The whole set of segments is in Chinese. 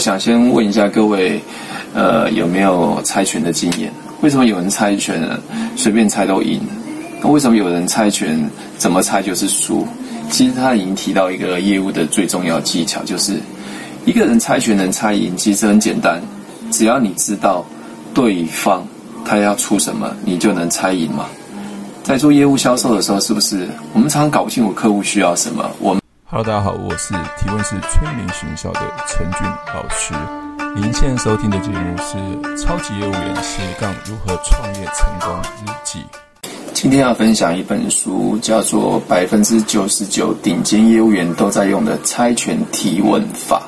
想先问一下各位，呃，有没有猜拳的经验？为什么有人猜拳随便猜都赢？那为什么有人猜拳怎么猜就是输？其实他已经提到一个业务的最重要技巧，就是一个人猜拳能猜赢，其实很简单，只要你知道对方他要出什么，你就能猜赢嘛。在做业务销售的时候，是不是我们常常搞不清楚客户需要什么？我们。Hello，大家好，我是提问式催眠学校的陈俊老师。您现在收听的节目是《超级业务员斜杠如何创业成功日记》。今天要分享一本书，叫做《百分之九十九顶尖业务员都在用的猜拳提问法》。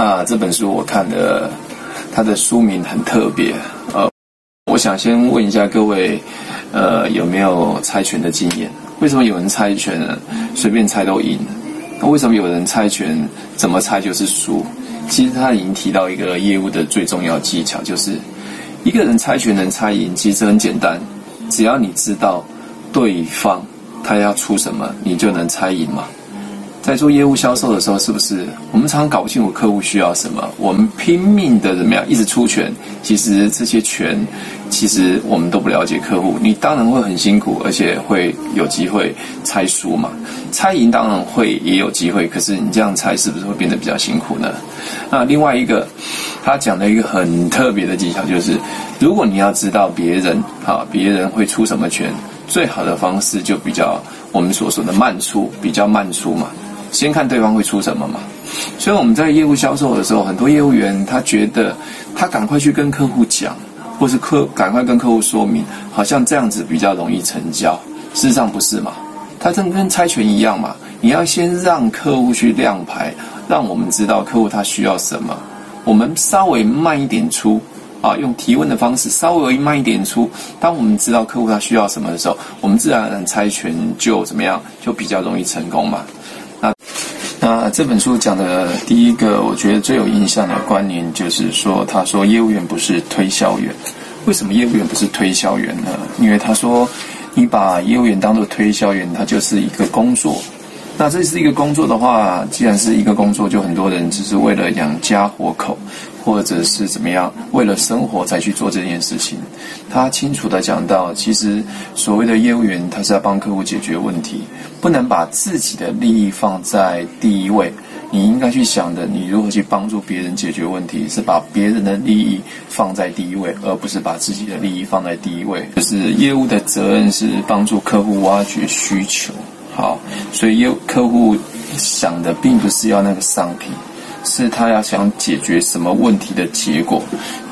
啊，这本书我看的，它的书名很特别。想先问一下各位，呃，有没有猜拳的经验？为什么有人猜拳随便猜都赢？那为什么有人猜拳怎么猜就是输？其实他已经提到一个业务的最重要技巧，就是一个人猜拳能猜赢，其实很简单，只要你知道对方他要出什么，你就能猜赢嘛。在做业务销售的时候，是不是我们常常搞不清楚客户需要什么？我们拼命的怎么样，一直出拳，其实这些拳，其实我们都不了解客户。你当然会很辛苦，而且会有机会猜输嘛。猜赢当然会也有机会，可是你这样猜是不是会变得比较辛苦呢？那另外一个，他讲的一个很特别的技巧就是，如果你要知道别人啊，别人会出什么拳，最好的方式就比较我们所说的慢出，比较慢出嘛。先看对方会出什么嘛，所以我们在业务销售的时候，很多业务员他觉得他赶快去跟客户讲，或是客赶快跟客户说明，好像这样子比较容易成交。事实上不是嘛，他真跟猜拳一样嘛，你要先让客户去亮牌，让我们知道客户他需要什么，我们稍微慢一点出啊，用提问的方式稍微慢一点出。当我们知道客户他需要什么的时候，我们自然而然猜拳就怎么样，就比较容易成功嘛。那这本书讲的第一个，我觉得最有印象的观念就是说，他说业务员不是推销员。为什么业务员不是推销员呢？因为他说，你把业务员当做推销员，他就是一个工作。那这是一个工作的话，既然是一个工作，就很多人只是为了养家活口。或者是怎么样，为了生活才去做这件事情。他清楚地讲到，其实所谓的业务员，他是要帮客户解决问题，不能把自己的利益放在第一位。你应该去想的，你如何去帮助别人解决问题，是把别人的利益放在第一位，而不是把自己的利益放在第一位。就是业务的责任是帮助客户挖掘需求。好，所以业客户想的并不是要那个商品。是他要想解决什么问题的结果，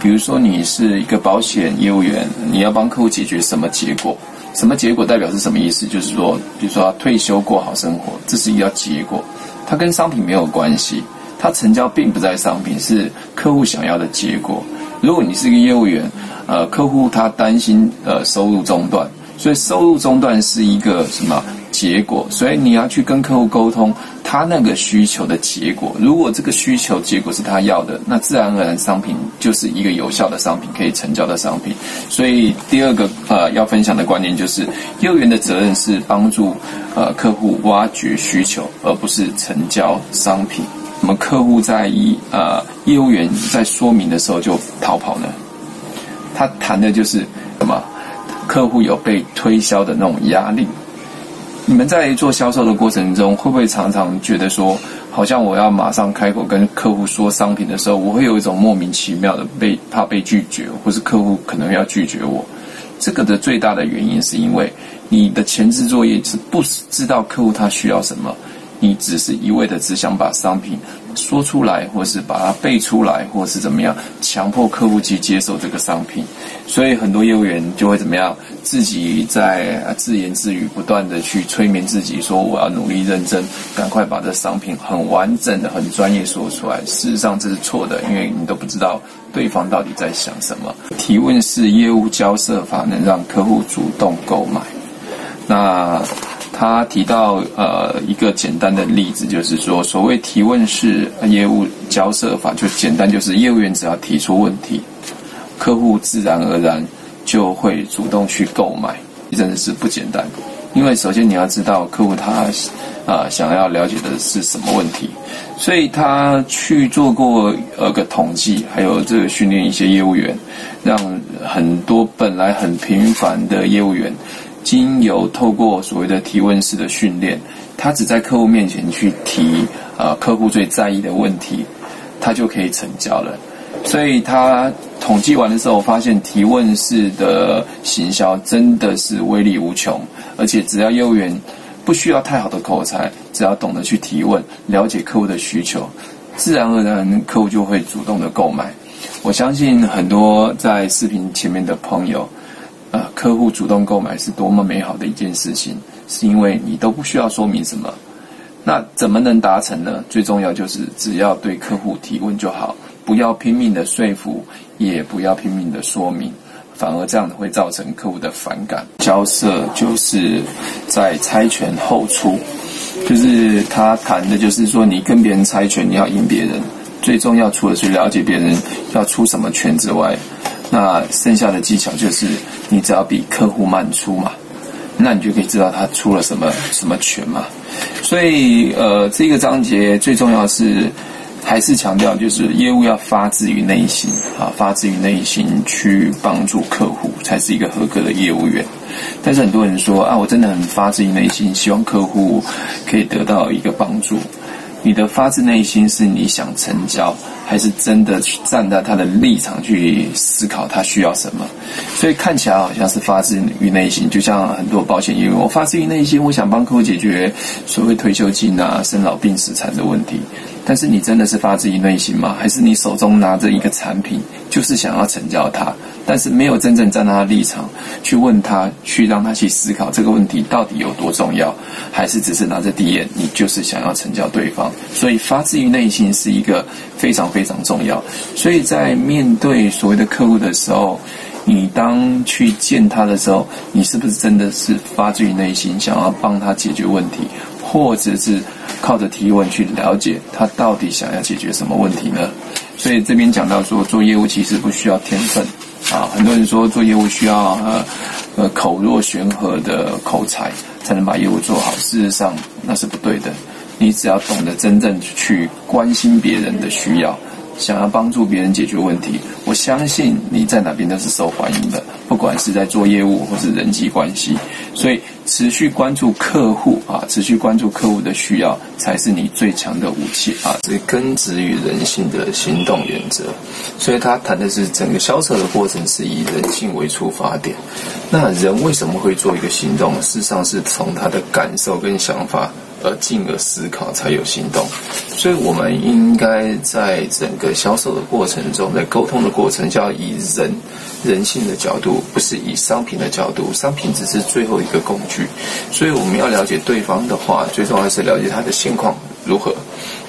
比如说你是一个保险业务员，你要帮客户解决什么结果？什么结果代表是什么意思？就是说，比如说他退休过好生活，这是一个结果，它跟商品没有关系，它成交并不在商品，是客户想要的结果。如果你是一个业务员，呃，客户他担心呃收入中断，所以收入中断是一个什么？结果，所以你要去跟客户沟通他那个需求的结果。如果这个需求结果是他要的，那自然而然商品就是一个有效的商品，可以成交的商品。所以第二个呃要分享的观念就是，业务员的责任是帮助呃客户挖掘需求，而不是成交商品。那么客户在一呃业务员在说明的时候就逃跑呢？他谈的就是什么？客户有被推销的那种压力。你们在做销售的过程中，会不会常常觉得说，好像我要马上开口跟客户说商品的时候，我会有一种莫名其妙的被怕被拒绝，或是客户可能要拒绝我？这个的最大的原因是因为你的前置作业是不知道客户他需要什么。你只是一味的只想把商品说出来，或是把它背出来，或是怎么样，强迫客户去接受这个商品。所以很多业务员就会怎么样，自己在自言自语，不断的去催眠自己，说我要努力认真，赶快把这商品很完整的、很专业说出来。事实上这是错的，因为你都不知道对方到底在想什么。提问式业务交涉法能让客户主动购买。那。他提到，呃，一个简单的例子，就是说，所谓提问式业务交涉法，就简单，就是业务员只要提出问题，客户自然而然就会主动去购买，真的是不简单。因为首先你要知道客户他啊、想要了解的是什么问题，所以他去做过呃个统计，还有这个训练一些业务员，让很多本来很平凡的业务员，经由透过所谓的提问式的训练，他只在客户面前去提呃客户最在意的问题，他就可以成交了。所以他统计完的时候，发现提问式的行销真的是威力无穷，而且只要业务员不需要太好的口才，只要懂得去提问，了解客户的需求，自然而然客户就会主动的购买。我相信很多在视频前面的朋友，客户主动购买是多么美好的一件事情，是因为你都不需要说明什么。那怎么能达成呢？最重要就是只要对客户提问就好。不要拼命的说服，也不要拼命的说明，反而这样会造成客户的反感。交涉就是在猜拳后出，就是他谈的就是说，你跟别人猜拳，你要赢别人，最重要除了去了解别人要出什么拳之外，那剩下的技巧就是你只要比客户慢出嘛，那你就可以知道他出了什么什么拳嘛。所以呃，这个章节最重要是。还是强调，就是业务要发自于内心啊，发自于内心去帮助客户，才是一个合格的业务员。但是很多人说啊，我真的很发自于内心，希望客户可以得到一个帮助。你的发自内心是你想成交，还是真的去站在他的立场去思考他需要什么？所以看起来好像是发自于内心，就像很多保险业务，我发自于内心，我想帮客户解决所谓退休金啊、生老病死残的问题。但是你真的是发自于内心吗？还是你手中拿着一个产品，就是想要成交他，但是没有真正站在他立场去问他，去让他去思考这个问题到底有多重要？还是只是拿着第一眼你就是想要成交对方？所以发自于内心是一个非常非常重要。所以在面对所谓的客户的时候，你当去见他的时候，你是不是真的是发自于内心想要帮他解决问题？或者是靠着提问去了解他到底想要解决什么问题呢？所以这边讲到说，做业务其实不需要天分啊。很多人说做业务需要呃呃口若悬河的口才才能把业务做好，事实上那是不对的。你只要懂得真正去关心别人的需要，想要帮助别人解决问题，我相信你在哪边都是受欢迎的，不管是在做业务或是人际关系。所以。持续关注客户啊，持续关注客户的需要，才是你最强的武器啊！是根植于人性的行动原则。所以他谈的是整个销售的过程是以人性为出发点。那人为什么会做一个行动？事实上是从他的感受跟想法而进而思考才有行动。所以我们应该在整个销售的过程中，在沟通的过程，就要以人。人性的角度，不是以商品的角度，商品只是最后一个工具，所以我们要了解对方的话，最重要是了解他的现况如何，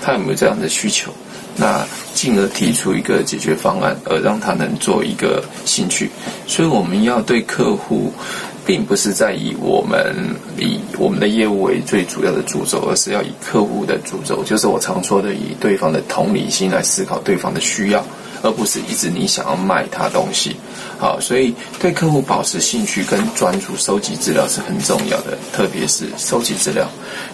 他有没有这样的需求，那进而提出一个解决方案，而让他能做一个兴趣。所以我们要对客户，并不是在以我们以我们的业务为最主要的主轴，而是要以客户的主轴，就是我常说的，以对方的同理心来思考对方的需要。而不是一直你想要卖他东西，好，所以对客户保持兴趣跟专注，收集资料是很重要的，特别是收集资料。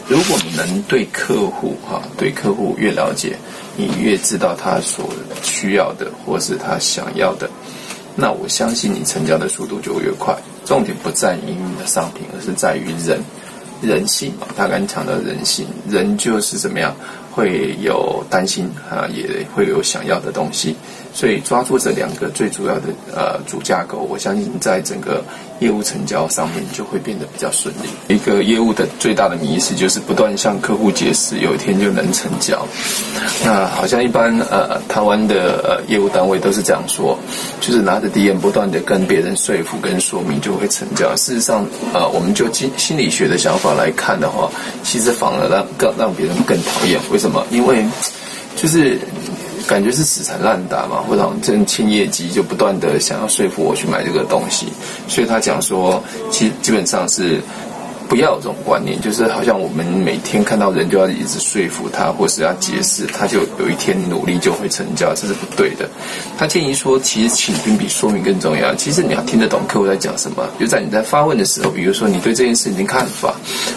如果你能对客户哈，对客户越了解，你越知道他所需要的或是他想要的，那我相信你成交的速度就越快。重点不在于你的商品，而是在于人，人性嘛。他刚强调人性，人就是怎么样？会有担心啊，也会有想要的东西，所以抓住这两个最主要的呃主架构，我相信在整个业务成交上面就会变得比较顺利。一个业务的最大的迷思就是不断向客户解释，有一天就能成交。那好像一般呃台湾的呃业务单位都是这样说，就是拿着 DM 不断的跟别人说服跟说明就会成交。事实上呃我们就心心理学的想法来看的话，其实反而让更让别人更讨厌。为什么？因为就是感觉是死缠烂打嘛，或者真欠业绩，就不断的想要说服我去买这个东西。所以他讲说，其基本上是。不要有这种观念，就是好像我们每天看到人就要一直说服他，或是要解释，他就有一天努力就会成交，这是不对的。他建议说，其实倾听比说明更重要。其实你要听得懂客户在讲什么，就在你在发问的时候，比如说你对这件事情的看法，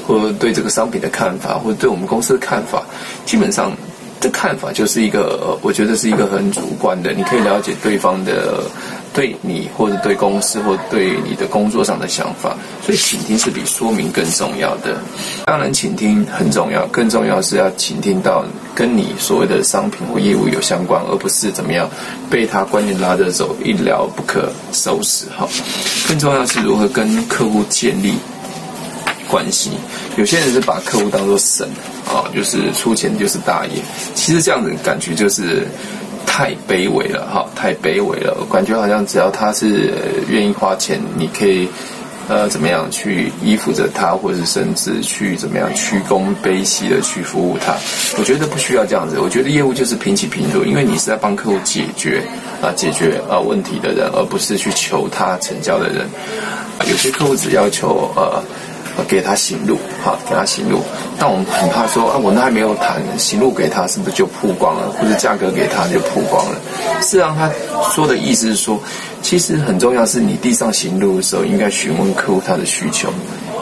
或者对这个商品的看法，或者对我们公司的看法，基本上。这看法就是一个，我觉得是一个很主观的。你可以了解对方的对你，或者对公司，或对你的工作上的想法。所以，倾听是比说明更重要的。当然，倾听很重要，更重要是要倾听到跟你所谓的商品或业务有相关，而不是怎么样被他观念拉着走，一聊不可收拾。哈，更重要是如何跟客户建立关系。有些人是把客户当做神。啊，就是出钱就是大爷，其实这样子感觉就是太卑微了哈，太卑微了。感觉好像只要他是愿意花钱，你可以呃怎么样去依附着他，或者是甚至去怎么样屈躬卑膝的去服务他。我觉得不需要这样子，我觉得业务就是平起平坐，因为你是在帮客户解决啊解决啊问题的人，而不是去求他成交的人。有些客户只要求呃。给他行路，好，给他行路。但我们很怕说啊，我那还没有谈行路给他，是不是就曝光了？或者价格给他就曝光了？事实上，他说的意思是说，其实很重要是你地上行路的时候，应该询问客户他的需求。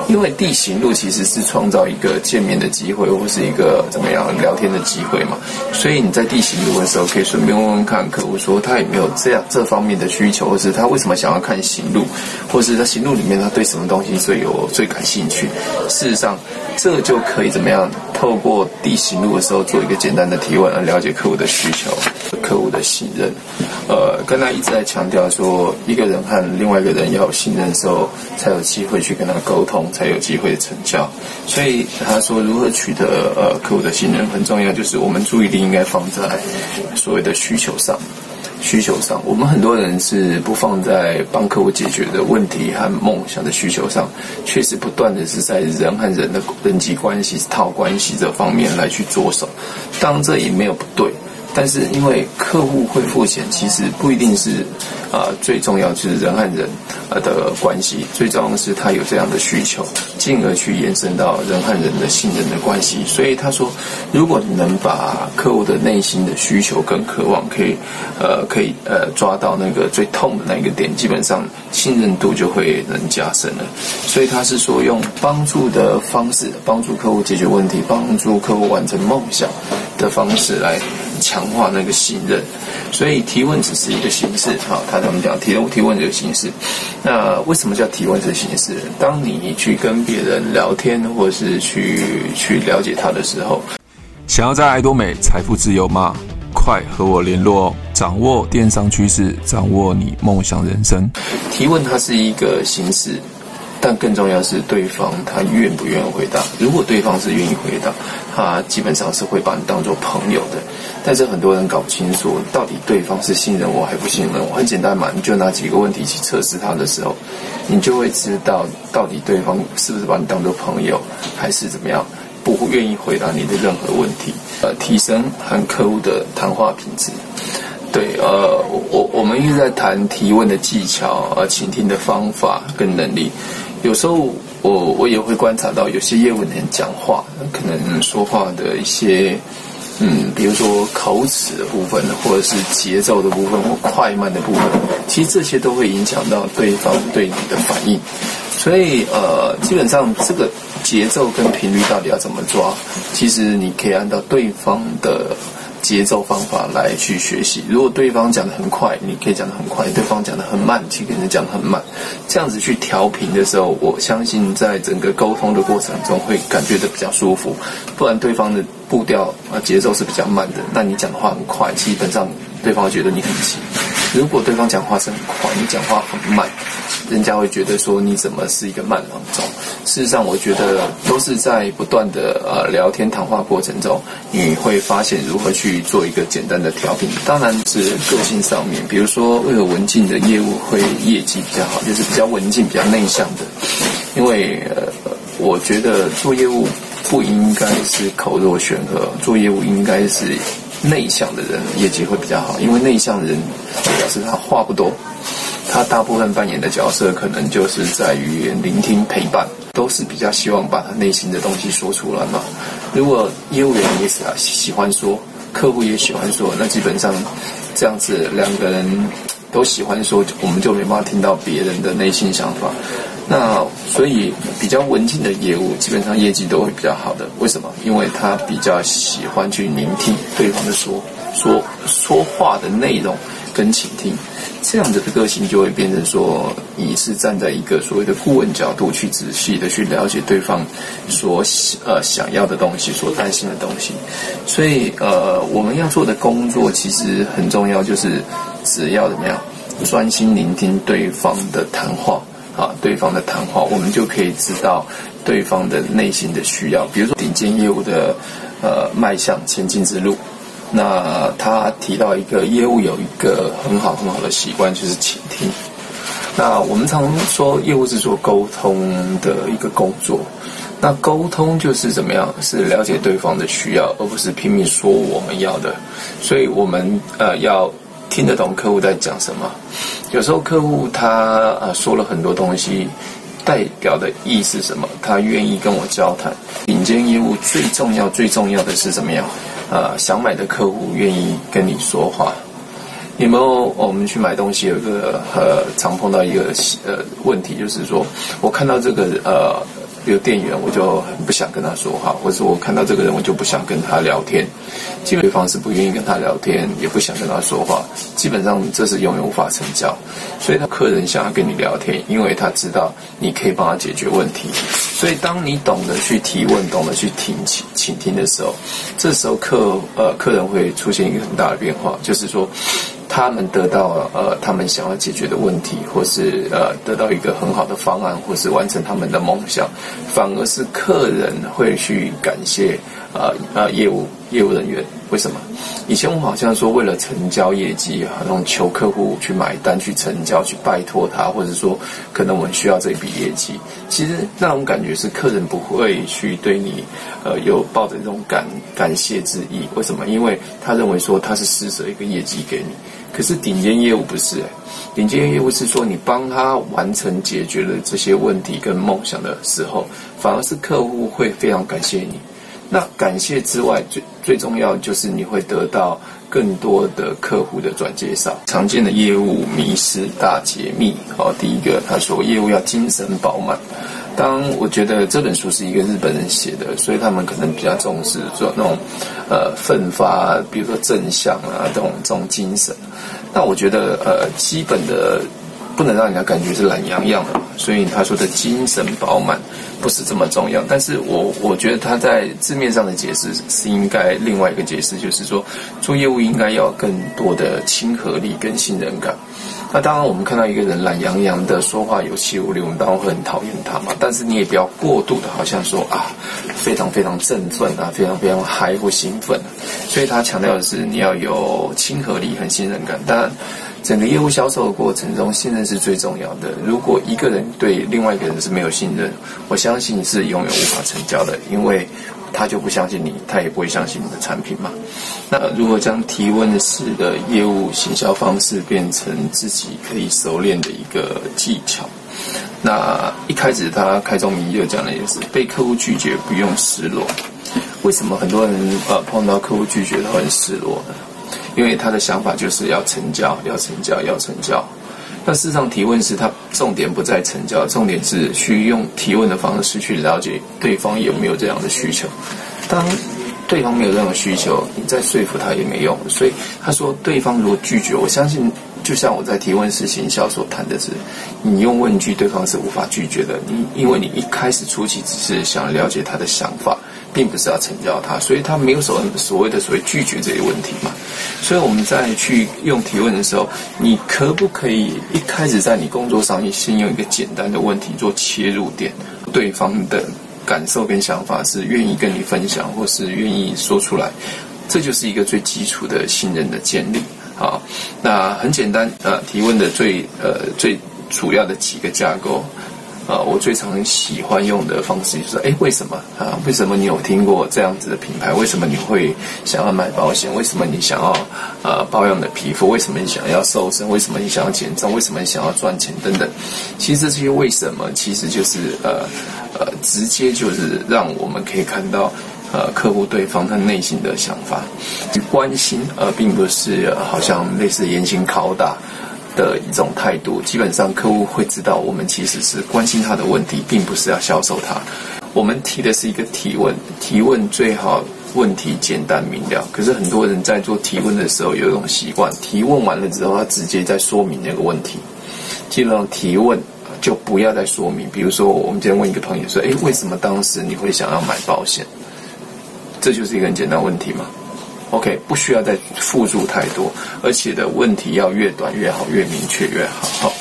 因为地形路其实是创造一个见面的机会，或是一个怎么样聊天的机会嘛。所以你在地形路的时候，可以顺便问问看客户说他有没有这样这方面的需求，或是他为什么想要看行路，或是在行路里面他对什么东西最有最感兴趣。事实上，这就可以怎么样透过地形路的时候做一个简单的提问，来了解客户的需求。客户的信任，呃，跟他一直在强调说，一个人和另外一个人要有信任的时候，才有机会去跟他沟通，才有机会成交。所以他说，如何取得呃客户的信任很重要，就是我们注意力应该放在所谓的需求上。需求上，我们很多人是不放在帮客户解决的问题和梦想的需求上，确实不断的是在人和人的人际关系、套关系这方面来去着手。当然，这也没有不对。但是，因为客户会付钱，其实不一定是啊、呃、最重要，就是人和人呃的关系。最重要的是他有这样的需求，进而去延伸到人和人的信任的关系。所以他说，如果你能把客户的内心的需求跟渴望可以呃可以呃抓到那个最痛的那个点，基本上信任度就会能加深了。所以他是说，用帮助的方式帮助客户解决问题，帮助客户完成梦想的方式来。强化那个信任，所以提问只是一个形式。好，他怎么讲？提问提问这个形式，那为什么叫提问这个形式？当你去跟别人聊天，或是去去了解他的时候，想要在爱多美财富自由吗？快和我联络哦！掌握电商趋势，掌握你梦想人生。提问它是一个形式。但更重要是对方他愿不愿意回答。如果对方是愿意回答，他基本上是会把你当做朋友的。但是很多人搞不清楚，到底对方是信任我还不信任我。很简单嘛，你就拿几个问题去测试他的时候，你就会知道到底对方是不是把你当做朋友，还是怎么样，不愿意回答你的任何问题。呃，提升和客户的谈话品质。对，呃，我我们一直在谈提问的技巧，呃，倾听的方法跟能力。有时候我我也会观察到，有些业务人讲话可能说话的一些，嗯，比如说口齿的部分，或者是节奏的部分，或快慢的部分，其实这些都会影响到对方对你的反应。所以呃，基本上这个节奏跟频率到底要怎么抓，其实你可以按照对方的。节奏方法来去学习。如果对方讲得很快，你可以讲得很快；对方讲得很慢，其实可能讲得很慢。这样子去调频的时候，我相信在整个沟通的过程中会感觉得比较舒服。不然对方的步调啊节奏是比较慢的，那你讲的话很快，基本上对方会觉得你很急。如果对方讲话是很快，你讲话很慢，人家会觉得说你怎么是一个慢郎中？事实上，我觉得都是在不断的呃聊天谈话过程中，你会发现如何去做一个简单的调频。当然是个性上面，比如说为何文静的业务会业绩比较好，就是比较文静、比较内向的。因为呃，我觉得做业务不应该是口若悬河，做业务应该是。内向的人业绩会比较好，因为内向的人表示他话不多，他大部分扮演的角色可能就是在于聆听陪伴，都是比较希望把他内心的东西说出来嘛。如果业务员也是，喜欢说，客户也喜欢说，那基本上这样子两个人都喜欢说，我们就没办法听到别人的内心想法。那所以比较文静的业务，基本上业绩都会比较好的。为什么？因为他比较喜欢去聆听对方的说说说话的内容跟倾听，这样子的个性就会变成说，你是站在一个所谓的顾问角度去仔细的去了解对方所呃想要的东西，所担心的东西。所以呃，我们要做的工作其实很重要，就是只要怎么样，专心聆听对方的谈话。啊，对方的谈话，我们就可以知道对方的内心的需要。比如说顶尖业务的呃迈向前进之路，那他提到一个业务有一个很好很好的习惯，就是倾听。那我们常说业务是做沟通的一个工作，那沟通就是怎么样？是了解对方的需要，而不是拼命说我们要的。所以我们呃要。听得懂客户在讲什么？有时候客户他呃说了很多东西，代表的意思是什么？他愿意跟我交谈。顶尖业务最重要、最重要的是怎么样？呃，想买的客户愿意跟你说话。有没有我们去买东西有一个呃常碰到一个呃问题，就是说我看到这个呃。比如店员，我就很不想跟他说话，或者我看到这个人，我就不想跟他聊天。基本对方是不愿意跟他聊天，也不想跟他说话。基本上这是永远无法成交。所以他客人想要跟你聊天，因为他知道你可以帮他解决问题。所以当你懂得去提问，懂得去听倾倾听的时候，这时候客呃客人会出现一个很大的变化，就是说。他们得到呃他们想要解决的问题，或是呃得到一个很好的方案，或是完成他们的梦想，反而是客人会去感谢呃呃业务业务人员。为什么？以前我们好像说为了成交业绩，啊，那种求客户去买单、去成交、去拜托他，或者说可能我们需要这笔业绩。其实那种感觉是客人不会去对你呃有抱着这种感感谢之意。为什么？因为他认为说他是施舍一个业绩给你。可是顶尖业务不是，顶尖业务是说你帮他完成解决了这些问题跟梦想的时候，反而是客户会非常感谢你。那感谢之外，最最重要就是你会得到更多的客户的转介绍。常见的业务迷失大解密。好，第一个他说业务要精神饱满。当我觉得这本书是一个日本人写的，所以他们可能比较重视做那种呃奋发，比如说正向啊这种这种精神。那我觉得呃基本的不能让人家感觉是懒洋洋的，所以他说的精神饱满不是这么重要。但是我我觉得他在字面上的解释是应该另外一个解释，就是说做业务应该要更多的亲和力跟信任感。那当然，我们看到一个人懒洋洋的说话有气无力，我们当然会很讨厌他嘛。但是你也不要过度的，好像说啊，非常非常振奋啊，非常非常嗨或兴奋。所以他强调的是你要有亲和力和信任感。当然，整个业务销售的过程中，信任是最重要的。如果一个人对另外一个人是没有信任，我相信是永远无法成交的，因为。他就不相信你，他也不会相信你的产品嘛。那如何将提问式的业务行销方式变成自己可以熟练的一个技巧？那一开始他开宗明义就讲的也是被客户拒绝不用失落。为什么很多人呃碰到客户拒绝都很失落呢？因为他的想法就是要成交，要成交，要成交。那事实上，提问时，他重点不在成交，重点是去用提问的方式去了解对方有没有这样的需求。当对方没有这样的需求，你再说服他也没用。所以他说，对方如果拒绝，我相信，就像我在提问式行销所谈的是，你用问句，对方是无法拒绝的。你因为你一开始初期只是想了解他的想法。并不是要成交他，所以他没有所所谓的所谓拒绝这些问题嘛。所以我们在去用提问的时候，你可不可以一开始在你工作上，你先用一个简单的问题做切入点，对方的感受跟想法是愿意跟你分享，或是愿意说出来，这就是一个最基础的信任的建立。好，那很简单，呃，提问的最呃最主要的几个架构。啊，我最常喜欢用的方式就是，哎，为什么啊？为什么你有听过这样子的品牌？为什么你会想要买保险？为什么你想要呃保养的皮肤？为什么你想要瘦身？为什么你想要减重？为什么你想要赚钱？等等，其实这些为什么，其实就是呃呃，直接就是让我们可以看到呃客户对方他内心的想法，关心，而并不是好像类似严刑拷打。的一种态度，基本上客户会知道，我们其实是关心他的问题，并不是要销售他。我们提的是一个提问，提问最好问题简单明了。可是很多人在做提问的时候有一种习惯，提问完了之后，他直接在说明那个问题。基本上提问就不要再说明。比如说，我们今天问一个朋友说：“诶，为什么当时你会想要买保险？”这就是一个很简单问题嘛。OK，不需要再复述太多，而且的问题要越短越好，越明确越好。好，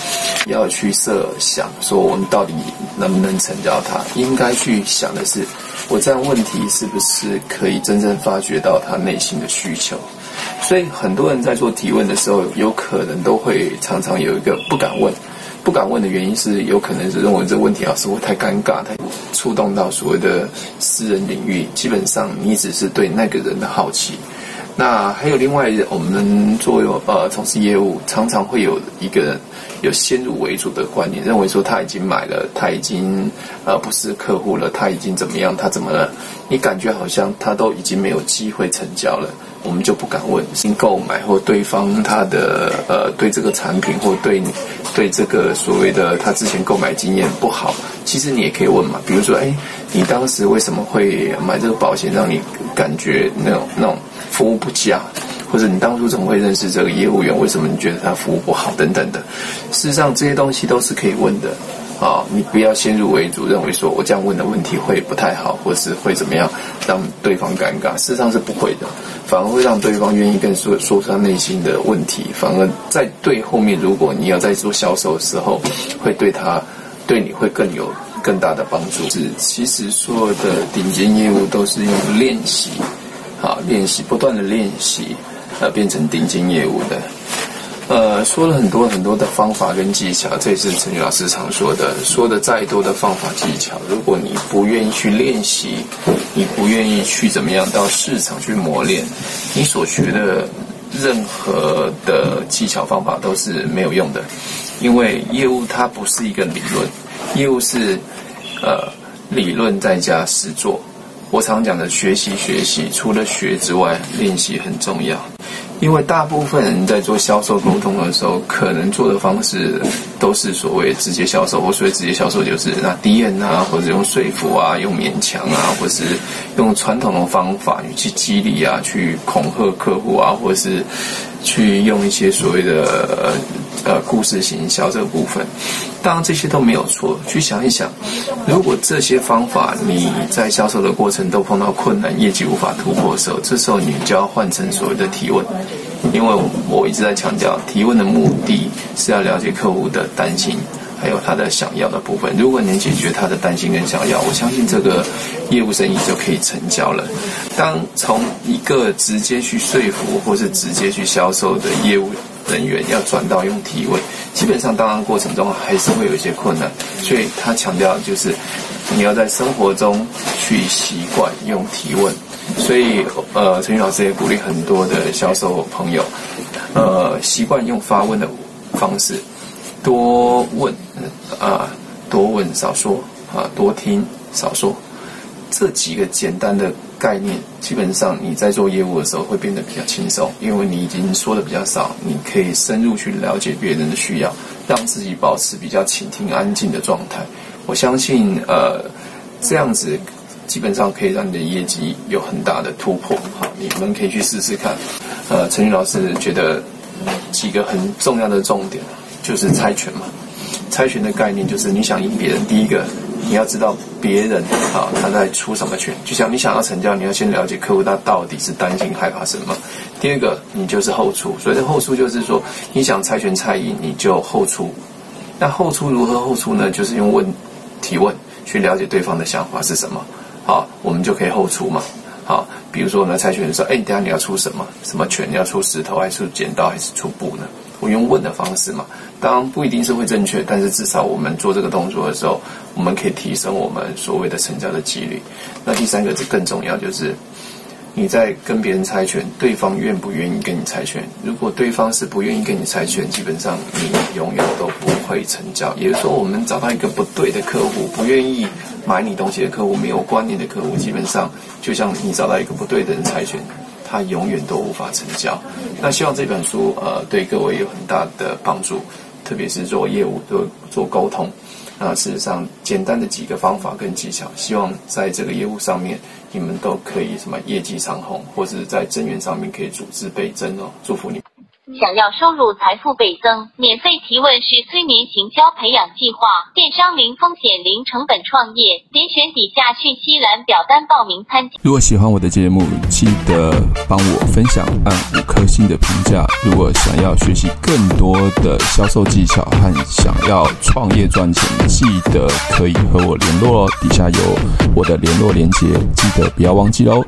要去设想说我们到底能不能成交他，应该去想的是，我这样问题是不是可以真正发掘到他内心的需求。所以很多人在做提问的时候，有可能都会常常有一个不敢问。不敢问的原因是，有可能是认为这个问题啊，是会太尴尬，太触动到所谓的私人领域。基本上，你只是对那个人的好奇。那还有另外，我们作为呃从事业务，常常会有一个人有先入为主的观念，认为说他已经买了，他已经呃不是客户了，他已经怎么样，他怎么了？你感觉好像他都已经没有机会成交了。我们就不敢问，新购买或对方他的呃对这个产品或对你对这个所谓的他之前购买经验不好，其实你也可以问嘛。比如说，哎，你当时为什么会买这个保险，让你感觉那种那种服务不佳，或者你当初怎么会认识这个业务员？为什么你觉得他服务不好等等的？事实上，这些东西都是可以问的。啊、你不要先入为主，认为说我这样问的问题会不太好，或是会怎么样让对方尴尬。事实上是不会的，反而会让对方愿意跟说说出他内心的问题。反而在对后面，如果你要在做销售的时候，会对他对你会更有更大的帮助。是，其实所有的顶尖业务都是用练习，啊，练习不断的练习，呃，变成顶尖业务的。呃，说了很多很多的方法跟技巧，这也是陈宇老师常说的。说的再多的方法技巧，如果你不愿意去练习，你不愿意去怎么样到市场去磨练，你所学的任何的技巧方法都是没有用的。因为业务它不是一个理论，业务是呃理论再加实作。我常讲的学习学习，除了学之外，练习很重要。因为大部分人在做销售沟通的时候，可能做的方式都是所谓直接销售。我所谓直接销售，就是拿敌人啊，或者用说服啊，用勉强啊，或是用传统的方法去激励啊，去恐吓客户啊，或是去用一些所谓的。呃，故事行销这个部分，当然这些都没有错。去想一想，如果这些方法你在销售的过程都碰到困难，业绩无法突破的时候，这时候你就要换成所谓的提问。因为我一直在强调，提问的目的是要了解客户的担心，还有他的想要的部分。如果能解决他的担心跟想要，我相信这个业务生意就可以成交了。当从一个直接去说服，或是直接去销售的业务。人员要转到用提问，基本上当然过程中还是会有一些困难，所以他强调就是你要在生活中去习惯用提问。所以呃，陈宇老师也鼓励很多的销售朋友，呃，习惯用发问的方式，多问啊，多问少说啊，多听少说，这几个简单的。概念基本上你在做业务的时候会变得比较轻松，因为你已经说的比较少，你可以深入去了解别人的需要，让自己保持比较倾听、安静的状态。我相信，呃，这样子基本上可以让你的业绩有很大的突破。好，你们可以去试试看。呃，陈宇老师觉得几个很重要的重点就是猜拳嘛。猜拳的概念就是你想赢别人，第一个。你要知道别人啊，他在出什么拳。就像你想要成交，你要先了解客户他到底是担心害怕什么。第二个，你就是后出。所以这后出就是说，你想猜拳猜赢，你就后出。那后出如何后出呢？就是用问提问去了解对方的想法是什么。好，我们就可以后出嘛。好，比如说我们猜拳的时候，哎，等下你要出什么？什么拳？你要出石头还是剪刀还是出布呢？我用问的方式嘛，当然不一定是会正确，但是至少我们做这个动作的时候，我们可以提升我们所谓的成交的几率。那第三个是更重要，就是你在跟别人猜拳，对方愿不愿意跟你猜拳？如果对方是不愿意跟你猜拳，基本上你永远都不会成交。也就是说，我们找到一个不对的客户，不愿意买你东西的客户，没有观念的客户，基本上就像你找到一个不对的人猜拳。他永远都无法成交。那希望这本书呃对各位有很大的帮助，特别是做业务做做沟通。那事实上简单的几个方法跟技巧，希望在这个业务上面你们都可以什么业绩长红，或者在增员上面可以组织倍增哦。祝福你。想要收入财富倍增，免费提问是催眠行销培养计划，电商零风险零成本创业，点选底下讯息栏表单报名参加。如果喜欢我的节目，记得帮我分享，按五颗星的评价。如果想要学习更多的销售技巧和想要创业赚钱，记得可以和我联络哦。底下有我的联络连结，记得不要忘记喽。